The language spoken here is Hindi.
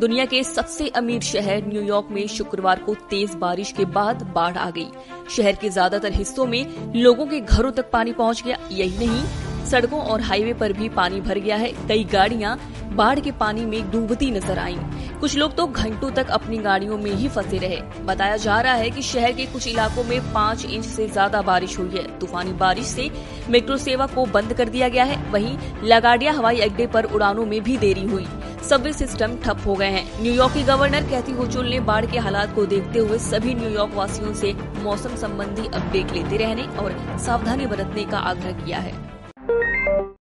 दुनिया के सबसे अमीर शहर न्यूयॉर्क में शुक्रवार को तेज बारिश के बाद बाढ़ आ गई। शहर के ज़्यादातर हिस्सों में लोगों के घरों तक पानी पहुँच गया। यही नहीं, सड़कों और हाईवे पर भी पानी भर गया है। कई गाड़ियाँ बाढ़ के पानी में डूबती नज़र आईं। कुछ लोग तो घंटों तक अपनी गाड़ियों में ही फंसे रहे। बताया जा रहा है कि शहर के कुछ इलाकों में पाँच इंच से ज़्यादा बारिश हुई है। तूफानी बारिश से मेट्रो सेवा को बंद कर दिया गया है। वहीं लगाडिया हवाई अड्डे पर उड़ानों में भी देरी हुई। सबवे सिस्टम ठप हो गए हैं। न्यूयॉर्क की गवर्नर कैथी होचुल ने बाढ़ के हालात को देखते हुए सभी न्यूयॉर्क वासियों से मौसम संबंधी अपडेट लेते रहने और सावधानी बरतने का आग्रह किया है।